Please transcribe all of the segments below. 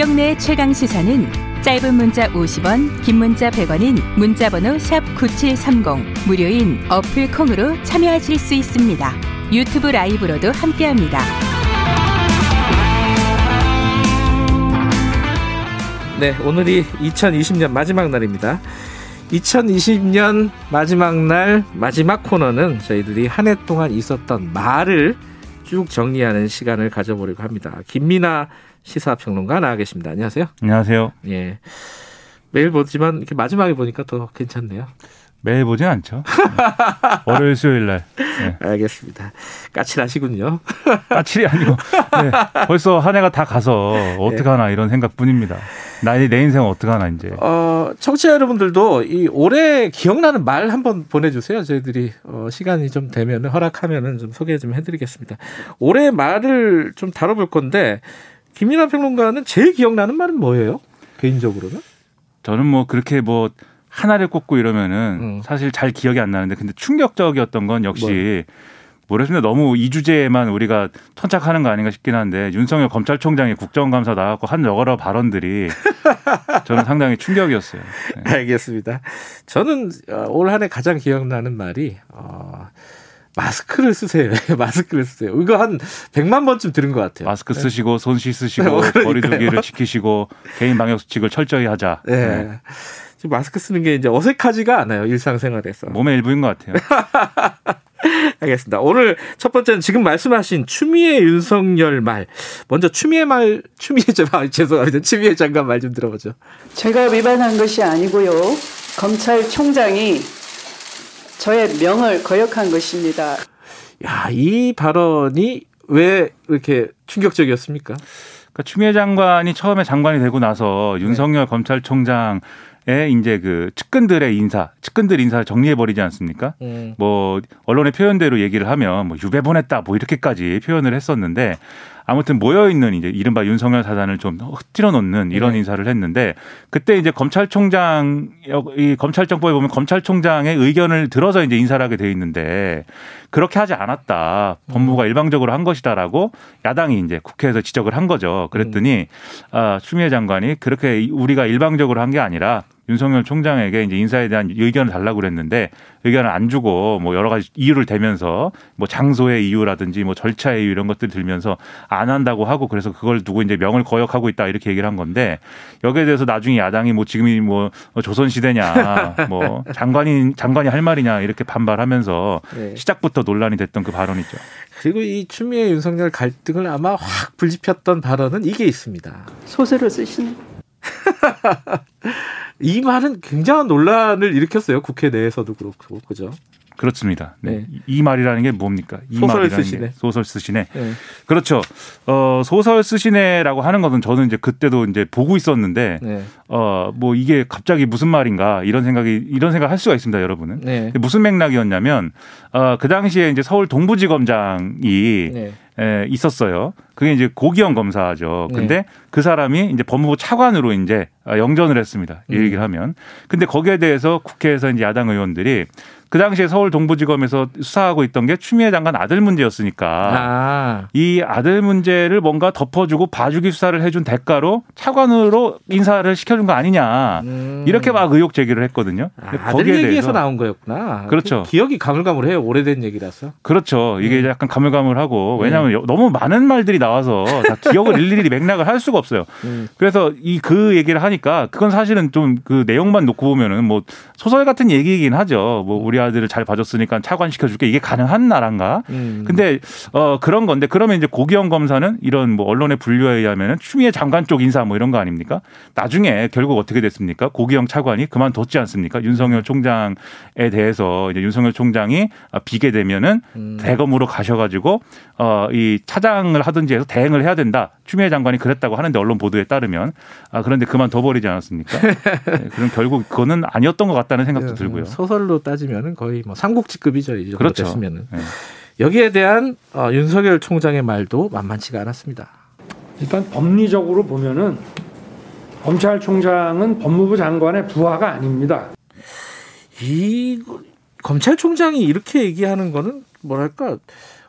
김경래의 최강 시사는 짧은 문자 50원, 긴 문자 100원인 문자번호 샵 9730 무료인 어플 콩으로 참여하실 수 있습니다. 유튜브 라이브로도 함께합니다. 네, 오늘이 2020년 마지막 날입니다. 2020년 마지막 날 마지막 코너는 저희들이 한 해 동안 있었던 말을 쭉 정리하는 시간을 가져보려고 합니다. 김민아 시사평론가 나와 계십니다. 안녕하세요. 안녕하세요. 예. 매일 보지만 이렇게 마지막에 보니까 더 괜찮네요. 매일 보진 않죠. 월요일, 수요일 날. 네. 알겠습니다. 까칠하시군요. 까칠이 아니고 네. 벌써 한 해가 다 가서 어떡 하나 네. 이런 생각뿐입니다. 나의 내 인생은 어떡 하나 이제. 어, 청취자 여러분들도 이 올해 기억나는 말 한번 보내 주세요. 저희들이 어, 시간이 좀 되면 허락하면은 좀 소개 좀 해 드리겠습니다. 올해 말을 좀 다뤄 볼 건데 김민아 평론가는 제일 기억나는 말은 뭐예요? 개인적으로는? 저는 뭐 그렇게 뭐 하나를 꼽고 이러면은 음. 사실 잘 기억이 안 나는데 근데 충격적이었던 건 역시 모르겠습니다. 너무 이 주제에만 우리가 천착하는 거 아닌가 싶긴 한데 윤석열 검찰총장이 국정감사 나왔고 한 여러 발언들이 저는 상당히 충격이었어요. 네. 알겠습니다. 저는 어, 올한해 가장 기억나는 말이 어, 마스크를 쓰세요. 마스크를 쓰세요. 이거 한 100만 번쯤 들은 것 같아요. 마스크 네. 쓰시고 손 씻으시고 어, 거리두기를 지키시고 개인 방역 수칙을 철저히 하자. 네. 네. 지금 마스크 쓰는 게 이제 어색하지가 않아요. 일상생활에서. 몸의 일부인 것 같아요. 알겠습니다. 오늘 첫 번째는 지금 말씀하신 추미애 윤석열 말. 먼저 추미애 말, 추미애 아, 죄송합니다. 추미애 장관 말 좀 들어보죠. 제가 위반한 것이 아니고요. 검찰총장이 저의 명을 거역한 것입니다. 야, 이 발언이 왜 이렇게 충격적이었습니까? 그러니까 추미애 장관이 처음에 장관이 되고 나서 윤석열 네. 검찰총장 에 이제 그 측근들의 인사, 측근들 인사를 정리해 버리지 않습니까? 음. 뭐 언론의 표현대로 얘기를 하면 뭐 유배 보냈다 뭐 이렇게까지 표현을 했었는데 아무튼 모여 있는 이제 이른바 윤석열 사단을 좀 흩뜨려 놓는 이런 네. 인사를 했는데 그때 이제 검찰총장 이 검찰정법에 보면 검찰총장의 의견을 들어서 이제 인사를 하게 돼 있는데 그렇게 하지 않았다. 법무부가 음. 일방적으로 한 것이다라고 야당이 이제 국회에서 지적을 한 거죠. 그랬더니 음. 아, 추미애 장관이 그렇게 우리가 일방적으로 한 게 아니라 윤석열 총장에게 이제 인사에 대한 의견을 달라고 그랬는데 의견을 안 주고 뭐 여러 가지 이유를 대면서 뭐 장소의 이유라든지 뭐 절차의 이유 이런 것들 들면서 안 한다고 하고 그래서 그걸 두고 이제 명을 거역하고 있다 이렇게 얘기를 한 건데 여기에 대해서 나중에 야당이 뭐 지금이 뭐 조선 시대냐 뭐 장관이 장관이 할 말이냐 이렇게 반발하면서 네. 시작부터 논란이 됐던 그 발언이죠. 그리고 이 추미애 윤석열 갈등을 아마 확 불지폈던 발언은 이게 있습니다. 소설을 쓰시는. 이 말은 굉장한 논란을 일으켰어요. 국회 내에서도 그렇고, 그죠? 그렇습니다. 네. 네. 이 말이라는 게 뭡니까? 이 소설 쓰시네. 게 소설 쓰시네. 네. 그렇죠. 어, 소설 쓰시네라고 하는 것은 저는 이제 그때도 이제 보고 있었는데 네. 어, 뭐 이게 갑자기 무슨 말인가 이런 생각이 이런 생각 할 수가 있습니다, 여러분은. 네. 무슨 맥락이었냐면 어, 그 당시에 이제 서울 동부지검장이 네. 에, 있었어요. 그게 이제 고기영 검사죠. 근데 네. 그 사람이 이제 법무부 차관으로 이제 영전을 했습니다. 이 음. 얘기를 하면. 근데 거기에 대해서 국회에서 이제 야당 의원들이 그 당시에 서울 동부지검에서 수사하고 있던 게 추미애 장관 아들 문제였으니까 아. 이 아들 문제를 뭔가 덮어주고 봐주기 수사를 해준 대가로 차관으로 인사를 시켜준 거 아니냐 음. 이렇게 막 의혹 제기를 했거든요. 아, 들 얘기에서 나온 거였구나. 그렇죠. 기억이 가물가물해요. 오래된 얘기라서. 그렇죠. 이게 음. 약간 가물가물하고 왜냐하면 음. 너무 많은 말들이 나와서 다 기억을 일일이 맥락을 할 수가 없어요. 음. 그래서 이 그 얘기를 하 니까 그건 사실은 좀 그 내용만 놓고 보면은 뭐 소설 같은 얘기이긴 하죠. 뭐 우리 아들을 잘 봐줬으니까 차관시켜 줄게 이게 가능한 나라인가? 음. 근데 어 그런 건데 그러면 이제 고기영 검사는 이런 뭐 언론의 분류에 의하면은 추미애 장관 쪽 인사 뭐 이런 거 아닙니까? 나중에 결국 어떻게 됐습니까? 고기영 차관이 그만뒀지 않습니까? 윤석열 총장에 대해서 이제 윤석열 총장이 비게 되면은 음. 대검으로 가셔가지고 어이 차장을 하든지 해서 대행을 해야 된다. 추미애 장관이 그랬다고 하는데 언론 보도에 따르면 아 그런데 그만둬버리지 않았습니까? 네, 그럼 결국 그거는 아니었던 것 같다는 생각도 네, 들고요. 소설로 따지면은 거의 뭐 삼국지급이죠. 이 정도 그렇죠. 됐으면은. 네. 여기에 대한 어, 윤석열 총장의 말도 만만치가 않았습니다. 일단 법리적으로 보면은 검찰총장은 법무부 장관의 부하가 아닙니다. 이 검찰총장이 이렇게 얘기하는 거는 뭐랄까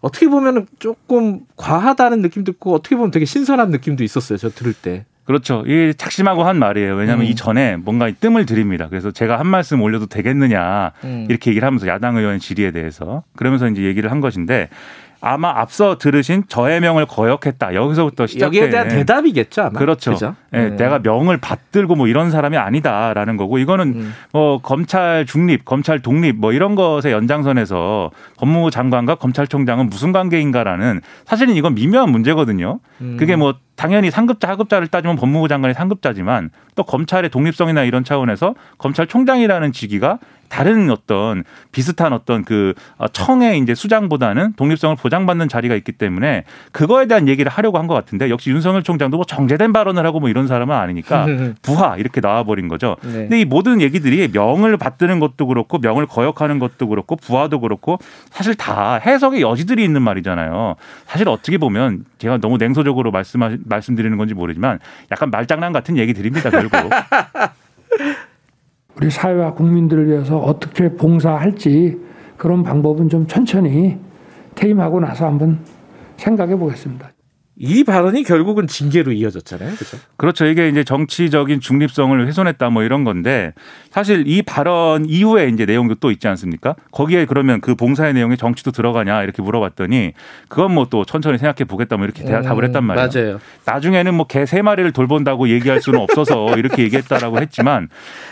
어떻게 보면 조금 과하다는 느낌도 있고 어떻게 보면 되게 신선한 느낌도 있었어요. 저 들을 때. 그렇죠. 이게 작심하고 한 말이에요. 왜냐하면 음. 이 전에 뭔가 뜸을 들입니다. 그래서 제가 한 말씀 올려도 되겠느냐 음. 이렇게 얘기를 하면서 야당 의원 질의에 대해서 그러면서 이제 얘기를 한 것인데 아마 앞서 들으신 저의 명을 거역했다. 여기서부터 시작된 여기에 대한 대답이겠죠. 아마. 그렇죠. 그죠? 네, 음. 내가 명을 받들고 뭐 이런 사람이 아니다라는 거고 이거는 음. 뭐 검찰 중립, 검찰 독립 뭐 이런 것의 연장선에서 법무부 장관과 검찰총장은 무슨 관계인가라는 사실은 이건 미묘한 문제거든요. 음. 그게 뭐 당연히 상급자 하급자를 따지면 법무부 장관이 상급자지만 또 검찰의 독립성이나 이런 차원에서 검찰총장이라는 직위가 다른 어떤 비슷한 어떤 그 어, 청의 이제 수장보다는 독립성을 보장받는 자리가 있기 때문에 그거에 대한 얘기를 하려고 한 것 같은데 역시 윤석열 총장도 뭐 정제된 발언을 하고 뭐 이런 사람은 아니니까 부하 이렇게 나와버린 거죠. 네. 근데 이 모든 얘기들이 명을 받드는 것도 그렇고 명을 거역하는 것도 그렇고 부하도 그렇고 사실 다 해석의 여지들이 있는 말이잖아요. 사실 어떻게 보면 제가 너무 냉소적으로 말씀 말씀드리는 건지 모르지만 약간 말장난 같은 얘기들입니다 결국. 우리 사회와 국민들을 위해서 어떻게 봉사할지 그런 방법은 좀 천천히 퇴임하고 나서 한번 생각해 보겠습니다. 이 발언이 결국은 징계로 이어졌잖아요. 그렇죠? 그렇죠. 이게 이제 정치적인 중립성을 훼손했다 뭐 이런 건데 사실 이 발언 이후에 이제 내용도 또 있지 않습니까? 거기에 그러면 그 봉사의 내용에 정치도 들어가냐 이렇게 물어봤더니 그건 뭐 또 천천히 생각해 보겠다 뭐 이렇게 음, 답을 했단 말이에요. 맞아요. 나중에는 뭐 개 세 마리를 돌본다고 얘기할 수는 없어서 이렇게 얘기했다라고 했지만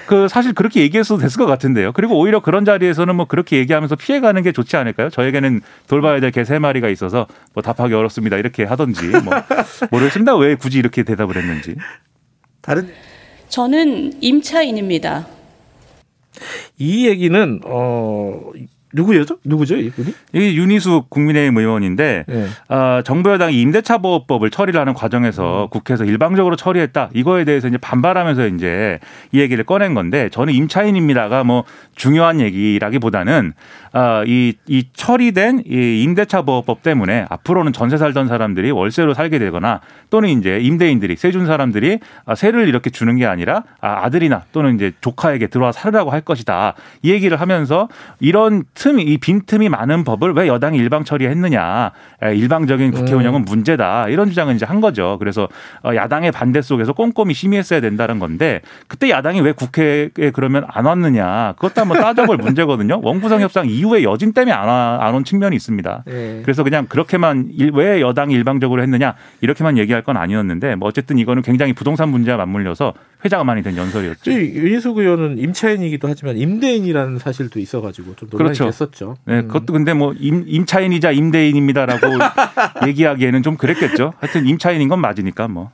그 사실 그렇게 얘기했어도 됐을 것 같은데요. 그리고 오히려 그런 자리에서는 뭐 그렇게 얘기하면서 피해가는 게 좋지 않을까요? 저에게는 돌봐야 될 개 세 마리가 있어서 뭐 답하기 어렵습니다. 이렇게 하던지 뭐 모르겠습니다. 왜 굳이 이렇게 대답을 했는지. 다른 저는 임차인입니다. 이 얘기는 어 누구였죠? 누구죠 이분이? 이 윤희숙 국민의힘 의원인데 네. 어, 정부 여당이 임대차 보호법을 처리를 하는 과정에서 음. 국회에서 일방적으로 처리했다. 이거에 대해서 이제 반발하면서 이제 이 얘기를 꺼낸 건데 저는 임차인입니다가 뭐 중요한 얘기라기보다는 어, 이, 이 처리된 이 임대차 보호법 때문에 앞으로는 전세 살던 사람들이 월세로 살게 되거나 또는 이제 임대인들이 세 준 사람들이 아, 세를 이렇게 주는 게 아니라 아, 아들이나 또는 이제 조카에게 들어와 살으라고 할 것이다. 이 얘기를 하면서 이런 틈이 이 빈틈이 많은 법을 왜 여당이 일방 처리했느냐 일방적인 국회 음. 운영은 문제다 이런 주장을 이제 한 거죠. 그래서 어, 야당의 반대 속에서 꼼꼼히 심의했어야 된다는 건데 그때 야당이 왜 국회에 그러면 안 왔느냐 그것도 한번 따져볼 문제거든요. 원구성 협상 이후에 여진 때문에 안온 측면이 있습니다. 네. 그래서 그냥 그렇게만 왜 여당이 일방적으로 했느냐 이렇게만 얘기할 건 아니었는데 뭐 어쨌든 이거는 굉장히 부동산 문제와 맞물려서 회자가 많이 된 연설이었죠. 윤희숙 의원은 임차인이기도 하지만 임대인이라는 사실도 있어가지고 좀 논란이 그렇죠. 됐었죠. 네, 음. 그것도 근데 뭐 임, 임차인이자 임대인입니다라고 얘기하기에는 좀 그랬겠죠. 하여튼 임차인인 건 맞으니까 뭐.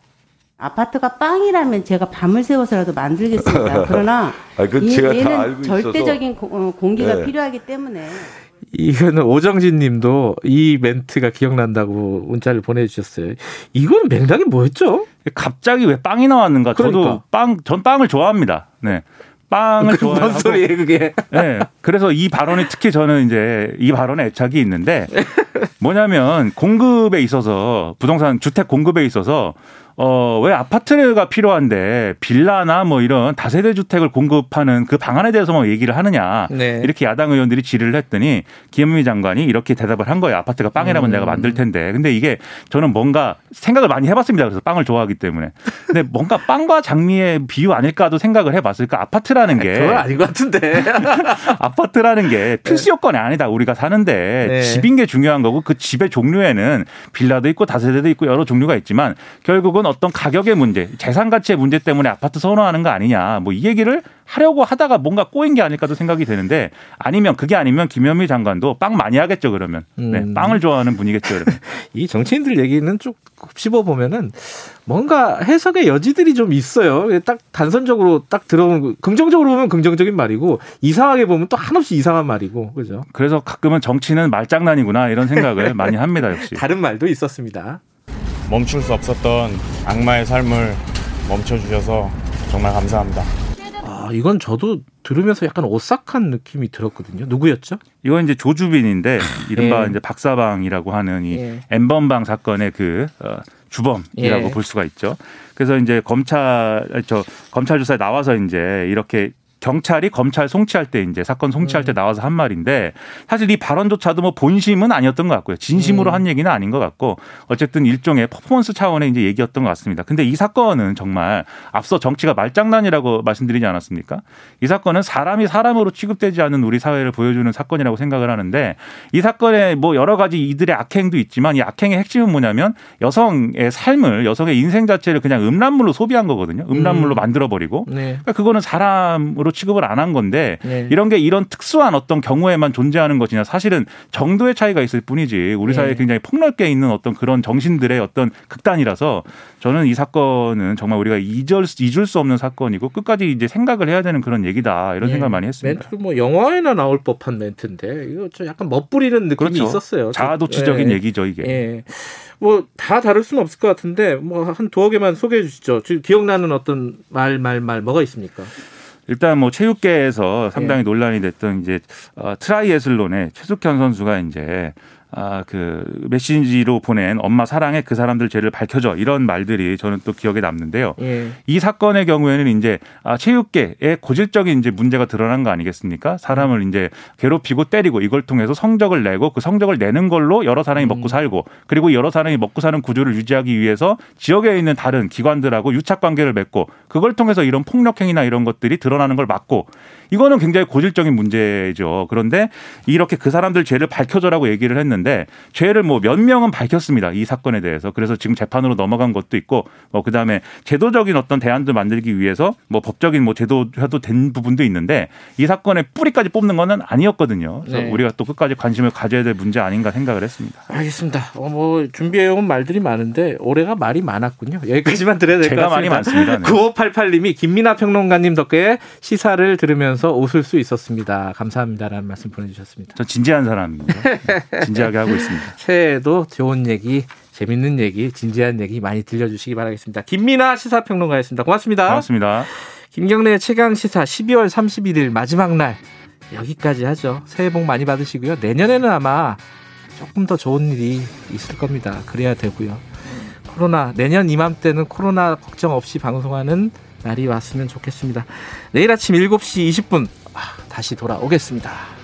아파트가 빵이라면 제가 밤을 새워서라도 만들겠습니다. 그러나 아, 얘는 절대적인 어, 공기가 네. 필요하기 때문에 이거는 오정진 님도 이 멘트가 기억난다고 문자를 보내주셨어요. 이건 맥락이 뭐였죠? 갑자기 왜 빵이 나왔는가? 그러니까. 저도 빵, 전 빵을 좋아합니다. 네. 빵을 좋아하고. 뭔 소리예요, 그게? 네. 그래서 이 발언이 특히 저는 이제 이 발언에 애착이 있는데 뭐냐면 공급에 있어서 부동산 주택 공급에 있어서 어, 왜 아파트가 필요한데 빌라나 뭐 이런 다세대 주택을 공급하는 그 방안에 대해서 만 얘기를 하느냐. 네. 이렇게 야당 의원들이 질의를 했더니 김현미 장관이 이렇게 대답을 한 거예요. 아파트가 빵이라면 음. 내가 만들 텐데. 근데 이게 저는 뭔가 생각을 많이 해봤습니다. 그래서 빵을 좋아하기 때문에. 근데 뭔가 빵과 장미의 비유 아닐까도 생각을 해봤을까. 아파트라는 게. 그건 아닌 것 같은데. 아파트라는 게 필수 요건이 아니다. 우리가 사는데 네. 집인 게 중요한 거고 그 집의 종류에는 빌라도 있고 다세대도 있고 여러 종류가 있지만 결국은 그건 어떤 가격의 문제, 재산 가치의 문제 때문에 아파트 선호하는 거 아니냐. 뭐 이 얘기를 하려고 하다가 뭔가 꼬인 게 아닐까도 생각이 되는데 아니면 그게 아니면 김현미 장관도 빵 많이 하겠죠 그러면. 네, 음. 빵을 좋아하는 분이겠죠 그러면. 이 정치인들 얘기는 쭉 씹어 보면은 뭔가 해석의 여지들이 좀 있어요. 딱 단선적으로 딱 들어오는 긍정적으로 보면 긍정적인 말이고 이상하게 보면 또 한없이 이상한 말이고 그죠? 그래서 가끔은 정치는 말장난이구나 이런 생각을 많이 합니다 역시. 다른 말도 있었습니다 멈출 수 없었던 악마의 삶을 멈춰주셔서 정말 감사합니다. 아, 이건 저도 들으면서 약간 오싹한 느낌이 들었거든요. 누구였죠? 이건 이제 조주빈인데 이른바 예. 이제 박사방이라고 하는 이 예. 엠번방 사건의 그 어, 주범이라고 예. 볼 수가 있죠. 그래서 이제 검찰 저 검찰 조사에 나와서 이제 이렇게 경찰이 검찰 송치할 때 이제 사건 송치할 때 음. 나와서 한 말인데 사실 이 발언조차도 뭐 본심은 아니었던 것 같고요. 진심으로 음. 한 얘기는 아닌 것 같고 어쨌든 일종의 퍼포먼스 차원의 이제 얘기였던 것 같습니다. 근데 이 사건은 정말 앞서 정치가 말장난이라고 말씀드리지 않았습니까? 이 사건은 사람이 사람으로 취급되지 않는 우리 사회를 보여주는 사건이라고 생각을 하는데 이 사건에 뭐 여러 가지 이들의 악행도 있지만 이 악행의 핵심은 뭐냐면 여성의 삶을 여성의 인생 자체를 그냥 음란물로 소비한 거거든요. 음란물로 음. 만들어 버리고 네. 그러니까 그거는 사람으로 취급을 안 한 건데 네. 이런 게 이런 특수한 어떤 경우에만 존재하는 것이냐 사실은 정도의 차이가 있을 뿐이지 우리 네. 사회에 굉장히 폭넓게 있는 어떤 그런 정신들의 어떤 극단이라서 저는 이 사건은 정말 우리가 잊을, 잊을 수 없는 사건이고 끝까지 이제 생각을 해야 되는 그런 얘기다 이런 네. 생각 많이 했습니다. 멘트도 뭐 영화에나 나올 법한 멘트인데 이거 좀 약간 멋부리는 느낌이 그렇죠. 있었어요. 자아도취적인 네. 얘기죠 이게. 네. 뭐다 다를 수는 없을 것 같은데 뭐 한 두어 개만 소개해 주시죠. 지금 기억나는 어떤 말 말 말 뭐가 있습니까? 일단 뭐 체육계에서 상당히 네. 논란이 됐던 이제 어, 트라이애슬론의 최숙현 선수가 이제 아, 그 메시지로 보낸 엄마 사랑해 그 사람들 죄를 밝혀줘 이런 말들이 저는 또 기억에 남는데요. 예. 이 사건의 경우에는 이제 아, 체육계의 고질적인 이제 문제가 드러난 거 아니겠습니까? 사람을 음. 이제 괴롭히고 때리고 이걸 통해서 성적을 내고 그 성적을 내는 걸로 여러 사람이 음. 먹고 살고 그리고 여러 사람이 먹고 사는 구조를 유지하기 위해서 지역에 있는 다른 기관들하고 유착 관계를 맺고 그걸 통해서 이런 폭력 행위나 이런 것들이 드러나는 걸 막고 이거는 굉장히 고질적인 문제죠. 그런데 이렇게 그 사람들 죄를 밝혀줘라고 얘기를 했는데 죄를 뭐 몇 명은 밝혔습니다. 이 사건에 대해서. 그래서 지금 재판으로 넘어간 것도 있고 뭐 그다음에 제도적인 어떤 대안도 만들기 위해서 뭐 법적인 뭐 제도화도 된 부분도 있는데 이 사건의 뿌리까지 뽑는 거는 아니었거든요. 그래서 네. 우리가 또 끝까지 관심을 가져야 될 문제 아닌가 생각을 했습니다. 알겠습니다. 어, 뭐 준비해온 말들이 많은데 올해가 말이 많았군요. 여기까지만 들어야 될 것 같습니다. 제가 많이 많습니다. 네. 9588님이 김민아 평론가님 덕에 시사를 들으면서 웃을 수 있었습니다. 감사합니다라는 말씀 보내주셨습니다. 저 진지한 사람입니다. 진지하게 하고 있습니다. 새해에도 좋은 얘기, 재밌는 얘기, 진지한 얘기 많이 들려주시기 바라겠습니다. 김민아 시사평론가였습니다. 고맙습니다. 고맙습니다. 김경래 최강 시사 12월 31일 마지막 날 여기까지 하죠. 새해 복 많이 받으시고요. 내년에는 아마 조금 더 좋은 일이 있을 겁니다. 그래야 되고요. 코로나 내년 이맘때는 코로나 걱정 없이 방송하는 날이 왔으면 좋겠습니다. 내일 아침 7시 20분 다시 돌아오겠습니다.